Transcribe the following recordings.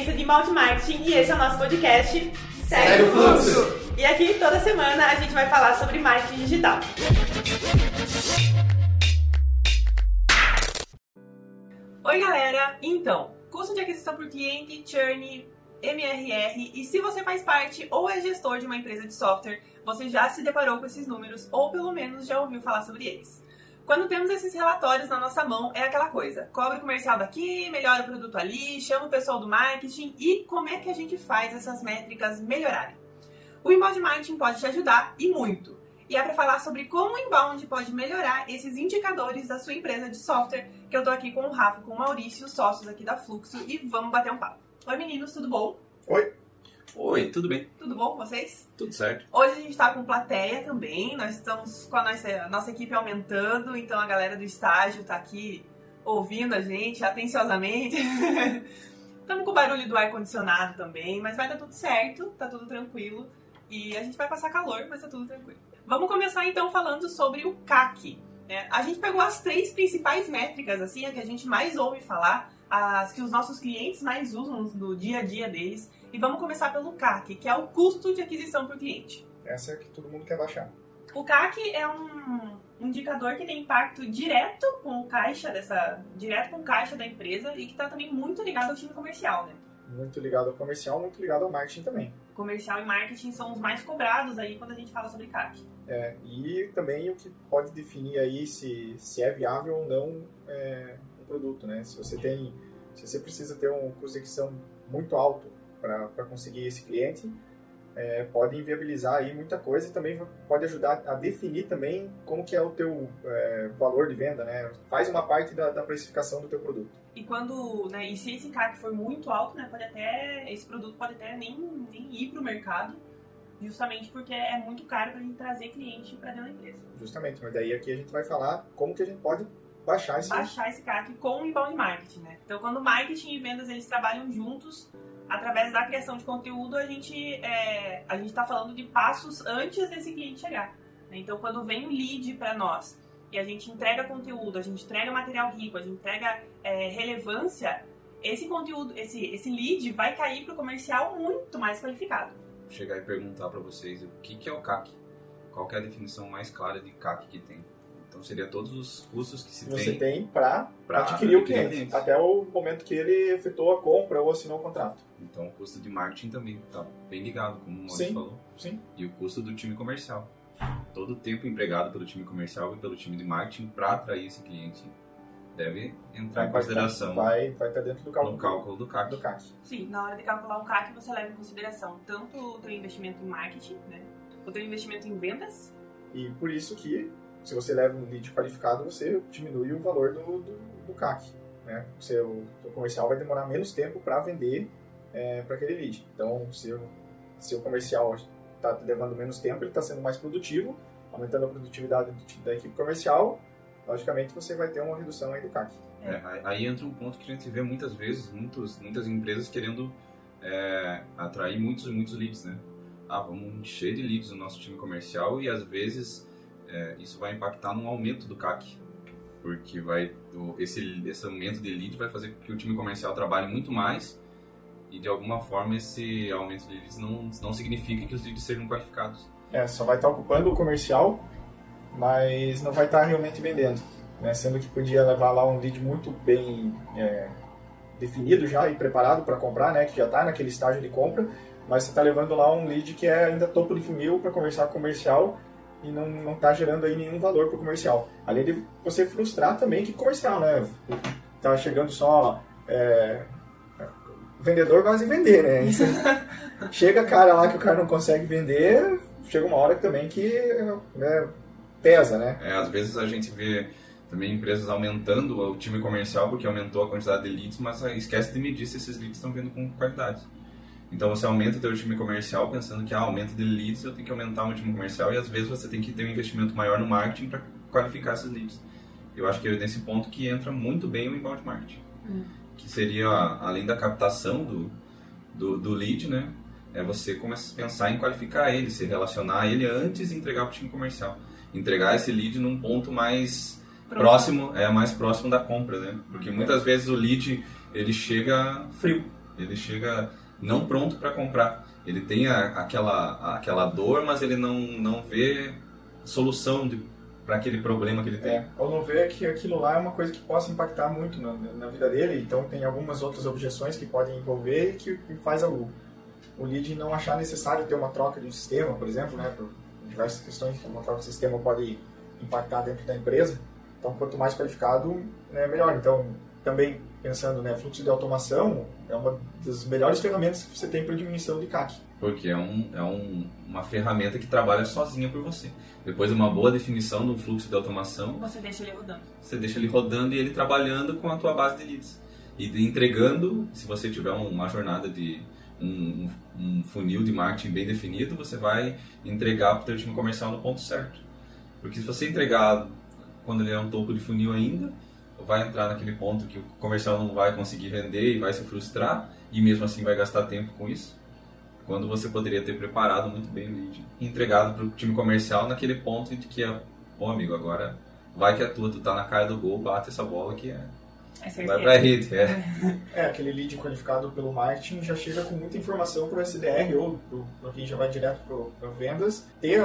agência de Inbound Marketing e esse é o nosso podcast Segue o Fluxo. E aqui toda semana a gente vai falar sobre marketing digital. Oi galera, então, custo de aquisição por cliente, churn, MRR e se você faz parte ou é gestor de uma empresa de software, você já se deparou com esses números ou pelo menos já ouviu falar sobre eles. Quando temos esses relatórios na nossa mão, é aquela coisa: cobre o comercial daqui, melhora o produto ali, chama o pessoal do marketing e como é que a gente faz essas métricas melhorarem? O inbound marketing pode te ajudar e muito. E é para falar sobre como o inbound pode melhorar esses indicadores da sua empresa de software que eu tô aqui com o Rafa, com o Maurício, sócios aqui da Fluxo e vamos bater um papo. Oi meninos, tudo bom? Oi. Oi, tudo bem? Tudo bom com vocês? Tudo certo. Hoje a gente está com plateia também, nós estamos com a nossa, a nossa equipe aumentando, então a galera do estágio está aqui ouvindo a gente atenciosamente. Estamos com o barulho do ar-condicionado também, mas vai dar tudo certo, tá tudo tranquilo. E a gente vai passar calor, mas tá tudo tranquilo. Vamos começar então falando sobre o CAC. Né? A gente pegou as três principais métricas, assim, a que a gente mais ouve falar, as que os nossos clientes mais usam no dia a dia deles. E vamos começar pelo CAC, que é o custo de aquisição por cliente. Essa é que todo mundo quer baixar. O CAC é um indicador que tem impacto direto com o caixa dessa, direto com o caixa da empresa e que está também muito ligado ao time comercial, né? Muito ligado ao comercial, muito ligado ao marketing também. Comercial e marketing são os mais cobrados aí quando a gente fala sobre CAC. É, e também o que pode definir aí se, se é viável ou não é, um produto, né? Se você tem, se você precisa ter um custo de aquisição muito alto para conseguir esse cliente, é, pode inviabilizar aí muita coisa e também pode ajudar a definir também como que é o teu é, valor de venda, né? Faz uma parte da, da precificação do teu produto. E quando, né, e se esse CAC for muito alto, né, pode até, esse produto pode até nem, nem ir para o mercado, justamente porque é muito caro para a gente trazer cliente para dentro da empresa. Justamente, mas daí aqui a gente vai falar como que a gente pode baixar esse... Baixar esse CAC com o inbound marketing, né? Então, quando marketing e vendas, eles trabalham juntos, através da criação de conteúdo, a gente é, a está falando de passos antes desse cliente chegar. Né? Então, quando vem um lead para nós e a gente entrega conteúdo, a gente entrega material rico, a gente entrega é, relevância, esse conteúdo, esse, esse lead vai cair para o comercial muito mais qualificado. Chegar e perguntar para vocês o que, que é o CAC, qual é a definição mais clara de CAC que tem. Então seria todos os custos que se você tem, tem para adquirir o cliente, clientes. até o momento que ele efetuou a compra ou assinou o contrato. Então o custo de marketing também está bem ligado, como o Maurício falou. Sim. E o custo do time comercial. Todo o tempo empregado pelo time comercial e pelo time de marketing para atrair esse cliente deve entrar em Vai consideração Vai, vai estar dentro do cálculo, no cálculo do CAC. do CAC. Sim, na hora de calcular o CAC, você leva em consideração tanto o teu investimento em marketing, né, o teu investimento em vendas, E por isso que, se você leva um lead qualificado, você diminui o valor do, do, do CAC. Né? O seu, seu comercial vai demorar menos tempo para vender para aquele lead. Então, se o comercial está levando menos tempo, ele está sendo mais produtivo, aumentando a produtividade do- da equipe comercial, logicamente você vai ter uma redução aí do CAC. É, aí- entra um ponto que a gente vê muitas vezes, muitos, muitas empresas querendo é, atrair muitos muitos leads, né? Ah, vamos encher de leads no nosso time comercial e às vezes é, isso vai impactar no aumento do CAC, porque vai esse, esse aumento de lead vai fazer com que o time comercial trabalhe muito mais e de alguma forma esse aumento de leads não, não significa que os leads sejam qualificados. É, só vai estar ocupando o comercial, mas não vai estar realmente vendendo. Né? Sendo que podia levar lá um lead muito bem é, definido já e preparado para comprar, né? que já está naquele estágio de compra, mas você está levando lá um lead que é ainda topo de funil para conversar com o comercial e não está gerando aí nenhum valor para o comercial. Além de você frustrar também que comercial, né? Tá chegando só... É, vendedor gosta de vender, né? Isso- chega cara lá que o cara não consegue vender, chega uma hora também que né, pesa, né? É, às vezes a gente vê também empresas aumentando o time comercial porque aumentou a quantidade de leads, mas esquece de medir se esses leads estão vindo com qualidade. Então você aumenta o teu time comercial pensando que ah, aumento de leads eu tenho que aumentar o meu time comercial e às vezes você tem que ter um investimento maior no marketing para qualificar esses leads. Eu acho que é nesse ponto que entra muito bem o inbound marketing, que seria além da captação do, do, do lead, né? É você começar a pensar em qualificar ele, se relacionar ele antes de entregar para o time comercial. Entregar esse lead num ponto mais próximo, é mais próximo da compra, né? Porque muitas vezes o lead ele chega frio. Ele chega não pronto para comprar. Ele tem a, aquela, aquela dor, mas ele não, não vê solução para aquele problema que ele tem. É, ou não vê que aquilo lá é uma coisa que possa impactar muito na, na vida dele, então tem algumas outras objeções que podem envolver que, que faz o, o lead não achar necessário ter uma troca de um sistema, por exemplo, né, por diversas questões que uma troca de sistema pode impactar dentro da empresa. Então, quanto mais qualificado, né, melhor. Então, também pensando, né, fluxo de automação é uma das melhores ferramentas que você tem para diminuição de CAC. Porque é, um, é um, uma ferramenta que trabalha sozinha por você. Depois de uma boa definição do fluxo de automação, você deixa ele rodando. Você deixa ele rodando e ele trabalhando com a tua base de leads. E entregando, se você tiver uma jornada de um, um funil de marketing bem definido, você vai entregar para o teu time comercial no ponto certo. Porque se você entregar quando ele é um topo de funil ainda, vai entrar naquele ponto que o comercial não vai conseguir vender e vai se frustrar e mesmo assim vai gastar tempo com isso. Quando você poderia ter preparado muito bem o lead entregado para o time comercial naquele ponto de que é, pô amigo, agora vai que é tua, tu tá na cara do gol, bate essa bola que é. é vai pra hit, é. É, aquele lead qualificado pelo marketing já chega com muita informação para o SDR ou para quem já vai direto para vendas, ter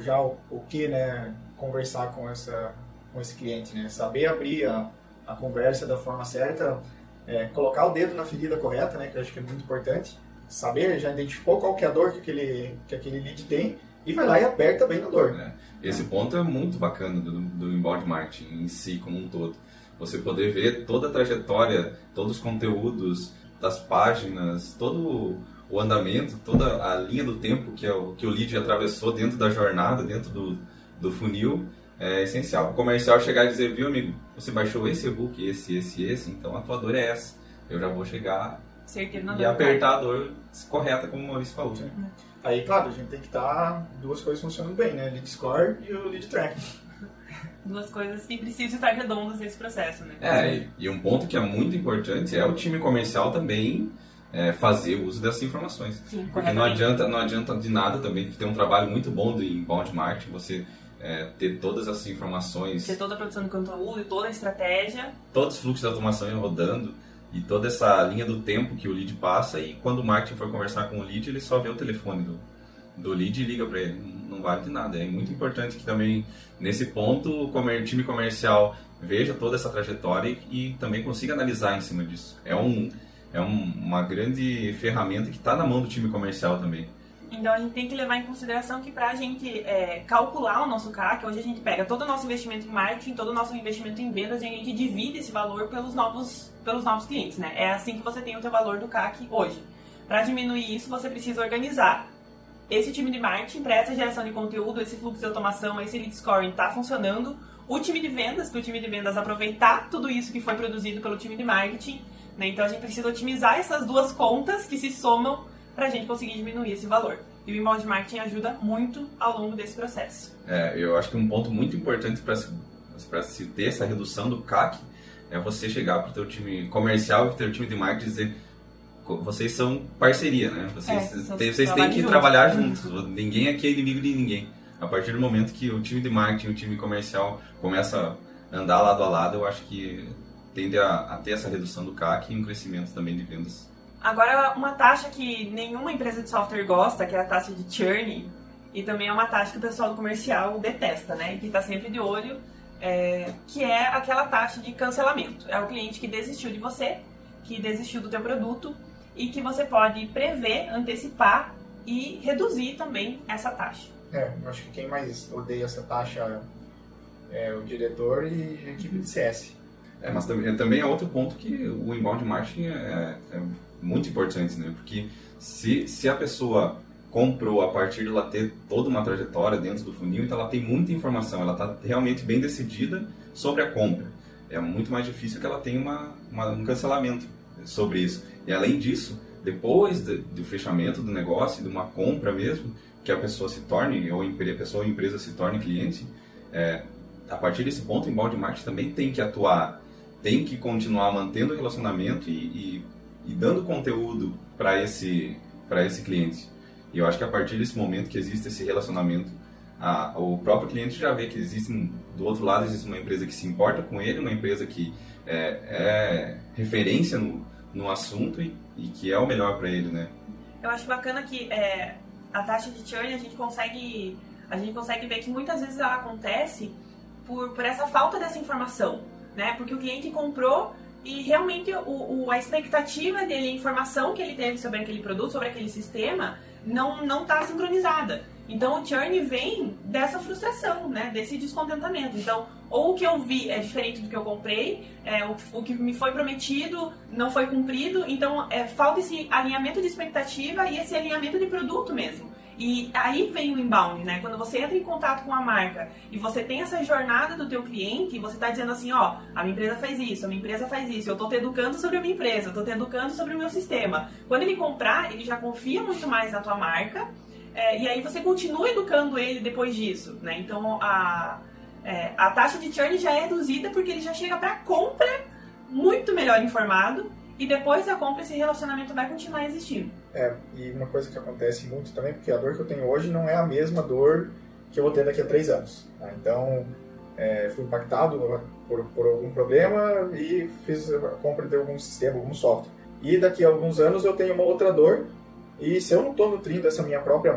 já o, o que, né, conversar com essa com esse cliente, né? Saber abrir a, a conversa da forma certa, é, colocar o dedo na ferida correta, né? Que eu acho que é muito importante. Saber, já identificou qual que é a dor que aquele, que aquele lead tem e vai lá e aperta bem na dor. É. Esse ponto é muito bacana do, do inbound marketing em si, como um todo. Você poder ver toda a trajetória, todos os conteúdos das páginas, todo o andamento, toda a linha do tempo que, é o, que o lead atravessou dentro da jornada, dentro do, do funil, é essencial. O comercial chegar e dizer, viu amigo, você baixou esse e-book, esse, esse, esse, então a tua dor é essa. Eu já vou chegar e apertar a dor correta, como o Maurício falou. Sim. Aí, claro, a gente tem que estar duas coisas funcionando bem, né? Lead score e o lead tracking. Duas coisas que precisam estar redondas nesse processo, né? É, e um ponto que é muito importante é o time comercial também é, fazer uso dessas informações. Sim, Porque não adianta, não adianta de nada também ter um trabalho muito bom de inbound marketing, você é, ter todas essas informações. Ter toda a produção de conteúdo e toda a estratégia. Todos os fluxos de automação rodando e toda essa linha do tempo que o lead passa e quando o marketing for conversar com o lead, ele só vê o telefone do, do lead e liga para ele. Não vale de nada. É muito importante que também, nesse ponto, o time comercial veja toda essa trajetória e, e também consiga analisar em cima disso. É, um, é um, uma grande ferramenta que está na mão do time comercial também. Então a gente tem que levar em consideração que para a gente é, calcular o nosso CAC, hoje a gente pega todo o nosso investimento em marketing, todo o nosso investimento em vendas e a gente divide esse valor pelos novos, pelos novos clientes, né? É assim que você tem o seu valor do CAC hoje. Para diminuir isso, você precisa organizar esse time de marketing para essa geração de conteúdo, esse fluxo de automação, esse lead scoring está funcionando. O time de vendas, para o time de vendas aproveitar tudo isso que foi produzido pelo time de marketing. Né? Então a gente precisa otimizar essas duas contas que se somam para a gente conseguir diminuir esse valor. E o inbound marketing ajuda muito ao longo desse processo. É, eu acho que um ponto muito importante para se ter essa redução do CAC é você chegar para o teu time comercial, para o teu time de marketing e dizer vocês são parceria, né? Vocês, é, tem, vocês têm que juntos. trabalhar juntos. Ninguém aqui é inimigo de ninguém. A partir do momento que o time de marketing e o time comercial começa a andar lado a lado, eu acho que tende a, a ter essa redução do CAC e um crescimento também de vendas Agora, uma taxa que nenhuma empresa de software gosta, que é a taxa de churn, e também é uma taxa que o pessoal do comercial detesta, né? Que está sempre de olho, é, que é aquela taxa de cancelamento. É o cliente que desistiu de você, que desistiu do teu produto e que você pode prever, antecipar e reduzir também essa taxa. É, eu acho que quem mais odeia essa taxa é o diretor e a equipe de CS. É, mas também é outro ponto que o inbound marketing é, é muito importantes, né? Porque se, se a pessoa comprou a partir de ela ter toda uma trajetória dentro do funil, então ela tem muita informação, ela está realmente bem decidida sobre a compra. É muito mais difícil que ela tenha uma, uma um cancelamento sobre isso. E além disso, depois de, do fechamento do negócio, de uma compra mesmo, que a pessoa se torne, ou a pessoa ou a empresa se torne cliente, é, a partir desse ponto, o inbound marketing também tem que atuar, tem que continuar mantendo o relacionamento e, e e dando conteúdo para esse, esse cliente. E eu acho que a partir desse momento que existe esse relacionamento, a, o próprio cliente já vê que existe, do outro lado, existe uma empresa que se importa com ele, uma empresa que é, é referência no, no assunto e, e que é o melhor para ele, né? Eu acho bacana que é, a taxa de churn a gente consegue a gente consegue ver que muitas vezes ela acontece por, por essa falta dessa informação, né? Porque o cliente comprou e realmente o, o, a expectativa dele, a informação que ele teve sobre aquele produto, sobre aquele sistema, não não está sincronizada. Então o churn vem dessa frustração, né? Desse descontentamento. Então, ou o que eu vi é diferente do que eu comprei, é, o, o que me foi prometido não foi cumprido, então é, falta esse alinhamento de expectativa e esse alinhamento de produto mesmo. E aí vem o inbound, né? Quando você entra em contato com a marca e você tem essa jornada do teu cliente, você está dizendo assim, ó, a minha empresa faz isso, a minha empresa faz isso, eu estou te educando sobre a minha empresa, eu estou te educando sobre o meu sistema. Quando ele comprar, ele já confia muito mais na tua marca é, e aí você continua educando ele depois disso, né? Então a, é, a taxa de churn já é reduzida porque ele já chega para compra muito melhor informado e depois da compra esse relacionamento vai continuar existindo. É, e uma coisa que acontece muito também, porque a dor que eu tenho hoje não é a mesma dor que eu vou ter daqui a três anos. Tá? Então, é, fui impactado por, por algum problema e fiz a compra de algum sistema, algum software. E daqui a alguns anos eu tenho uma outra dor e se eu não estou nutrindo essa minha própria,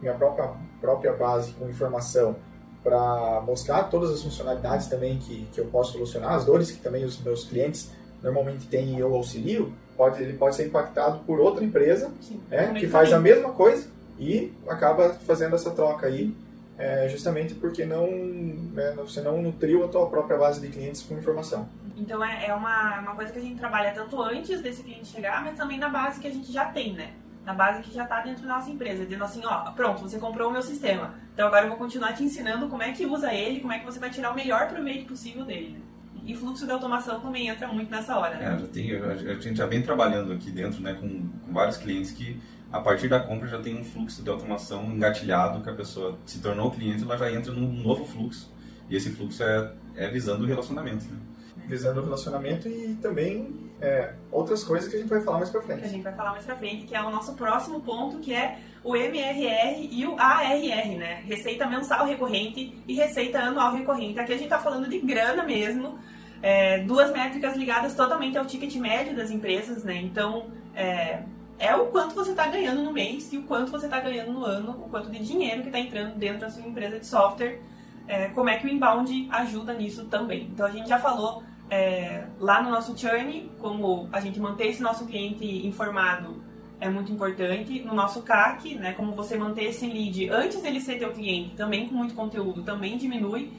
minha própria, própria base com informação para mostrar todas as funcionalidades também que, que eu posso solucionar, as dores que também os meus clientes normalmente têm e eu auxilio, pode, ele pode ser impactado por outra empresa né, que faz a mesma coisa e acaba fazendo essa troca aí, é, justamente porque não, né, você não nutriu a tua própria base de clientes com informação. Então é, é uma, uma coisa que a gente trabalha tanto antes desse cliente chegar, mas também na base que a gente já tem, né? na base que já está dentro da nossa empresa, dizendo assim, ó, pronto, você comprou o meu sistema, então agora eu vou continuar te ensinando como é que usa ele, como é que você vai tirar o melhor proveito possível dele. E fluxo de automação também entra muito nessa hora, né? É, já tem, a gente já vem trabalhando aqui dentro, né, com, com vários clientes que a partir da compra já tem um fluxo de automação engatilhado que a pessoa se tornou cliente, ela já entra num novo fluxo. E esse fluxo é, é visando o relacionamento, né? visando o relacionamento e também é, outras coisas que a gente vai falar mais pra frente. Que a gente vai falar mais pra frente, que é o nosso próximo ponto, que é o MRR e o ARR, né? Receita mensal recorrente e receita anual recorrente. Aqui a gente tá falando de grana mesmo, é, duas métricas ligadas totalmente ao ticket médio das empresas, né? Então, é, é o quanto você está ganhando no mês e o quanto você está ganhando no ano, o quanto de dinheiro que está entrando dentro da sua empresa de software. É, como é que o inbound ajuda nisso também. Então a gente já falou é, lá no nosso churn, como a gente manter esse nosso cliente informado é muito importante. No nosso CAC, né, como você manter esse lead antes dele ser teu cliente, também com muito conteúdo, também diminui.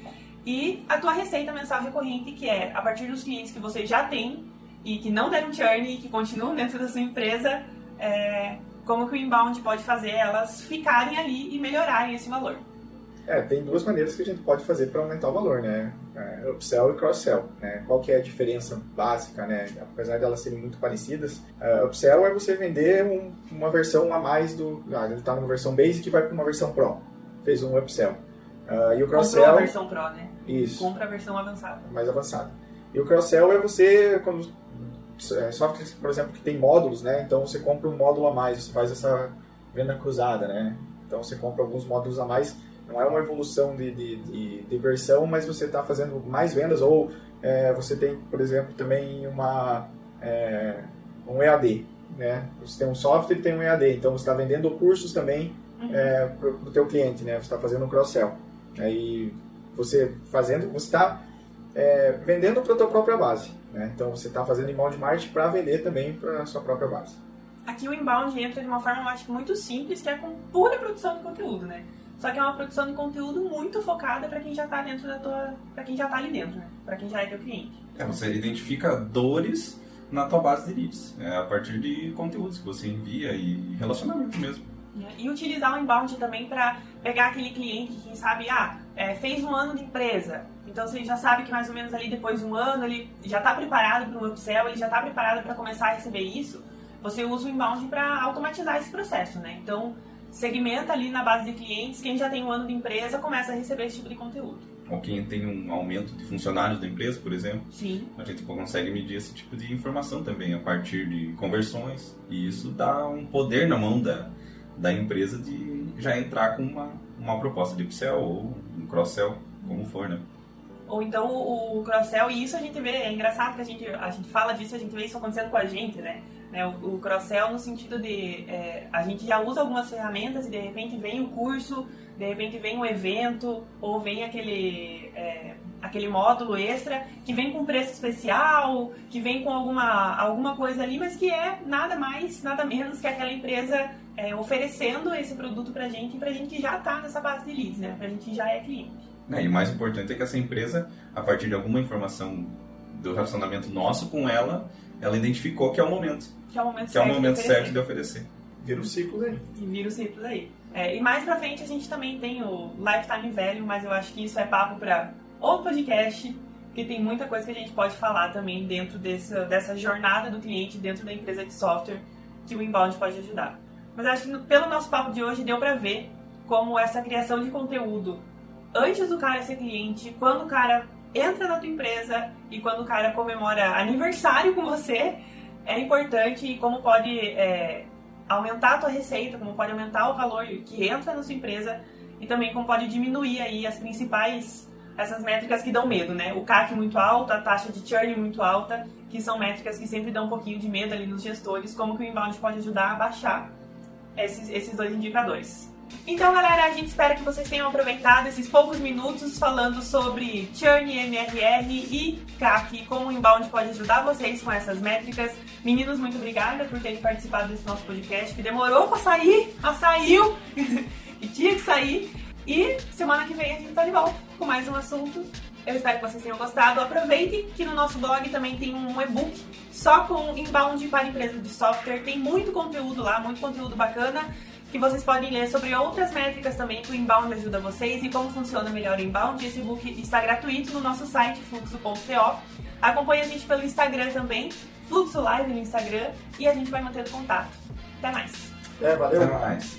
E a tua receita mensal recorrente, que é a partir dos clientes que você já tem e que não deram churn e que continuam dentro da sua empresa, é, como que o inbound pode fazer elas ficarem ali e melhorarem esse valor. É, tem duas maneiras que a gente pode fazer para aumentar o valor, né? É, upsell e cross-sell, né? Qual que é a diferença básica, né? Apesar de elas serem muito parecidas, uh, upsell é você vender um, uma versão a mais do... Ah, ele está numa versão basic e vai para uma versão pro. Fez um upsell. Uh, e o cross-sell... Comprou a versão pro, né? Isso. Compra a versão avançada. Mais avançada. E o cross-sell é você, quando é, softwares, por exemplo, que tem módulos, né? Então você compra um módulo a mais, você faz essa venda cruzada, né? Então você compra alguns módulos a mais não é uma evolução de, de, de, de versão, mas você está fazendo mais vendas ou é, você tem, por exemplo, também uma, é, um EAD. Né? Você tem um software e tem um EAD, então você está vendendo cursos também uhum. é, para o teu cliente, né? você está fazendo um cross-sell. Aí você fazendo, você está é, vendendo para a tua própria base. Né? Então você está fazendo inbound marketing para vender também para a sua própria base. Aqui o inbound entra de uma forma, eu acho, muito simples, que é com pura produção de conteúdo, né? Só que é uma produção de conteúdo muito focada para quem já tá dentro da tua, para quem já tá ali dentro, né? Para quem já é teu cliente. É, você identifica dores na tua base de leads, é a partir de conteúdos que você envia e relacionamento mesmo. É, e utilizar o inbound também para pegar aquele cliente que quem sabe, ah, é, fez um ano de empresa, então você já sabe que mais ou menos ali depois de um ano ele já está preparado para um upsell, ele já está preparado para começar a receber isso. Você usa o inbound para automatizar esse processo, né? Então segmenta ali na base de clientes, quem já tem um ano de empresa começa a receber esse tipo de conteúdo. Ou quem tem um aumento de funcionários da empresa, por exemplo. Sim. A gente consegue medir esse tipo de informação também a partir de conversões. E isso dá um poder na mão da, da empresa de já entrar com uma, uma proposta de upsell ou um cross-sell, como for, né? Ou então o, cross-sell, e isso a gente vê, é engraçado que a gente, a gente fala disso, a gente vê isso acontecendo com a gente, né? O, o cross-sell no sentido de é, a gente já usa algumas ferramentas e de repente vem o curso, de repente vem um evento, ou vem aquele, é, aquele módulo extra que vem com preço especial, que vem com alguma, alguma coisa ali, mas que é nada mais, nada menos que aquela empresa é, oferecendo esse produto pra gente e pra gente que já tá nessa base de leads, né? Pra gente que já é cliente. É, e o mais importante é que essa empresa, a partir de alguma informação do relacionamento nosso com ela, ela identificou que é o momento. Que é o momento, que certo, é o momento de certo de oferecer. Vira o ciclo aí. E vira o ciclo aí. É, e mais pra frente a gente também tem o Lifetime Value, mas eu acho que isso é papo pra outro podcast, porque tem muita coisa que a gente pode falar também dentro dessa, dessa jornada do cliente dentro da empresa de software que o inbound pode ajudar. Mas acho que pelo nosso papo de hoje deu pra ver como essa criação de conteúdo antes do cara ser cliente, quando o cara entra na tua empresa e quando o cara comemora aniversário com você, é importante e como pode é, aumentar a tua receita, como pode aumentar o valor que entra na sua empresa e também como pode diminuir aí as principais essas métricas que dão medo, né? O CAC muito alto, a taxa de churn muito alta, que são métricas que sempre dão um pouquinho de medo ali nos gestores, como que o inbound pode ajudar a baixar esses, esses dois indicadores. Então, galera, a gente espera que vocês tenham aproveitado esses poucos minutos falando sobre churn, MRR e CAC, como o inbound pode ajudar vocês com essas métricas. Meninos, muito obrigada por terem participado desse nosso podcast, que demorou pra sair, mas saiu, e tinha que sair. E semana que vem a gente tá de volta com mais um assunto. Eu espero que vocês tenham gostado. Aproveitem que no nosso blog também tem um e-book só com inbound para empresas de software. Tem muito conteúdo lá, muito conteúdo bacana que vocês podem ler sobre outras métricas também que o inbound ajuda vocês e como funciona melhor o inbound. Esse e-book está gratuito no nosso site fluxo.to. Acompanhe a gente pelo Instagram também, Fluxo Live no Instagram e a gente vai mantendo contato. Até mais. É, valeu. Até mais.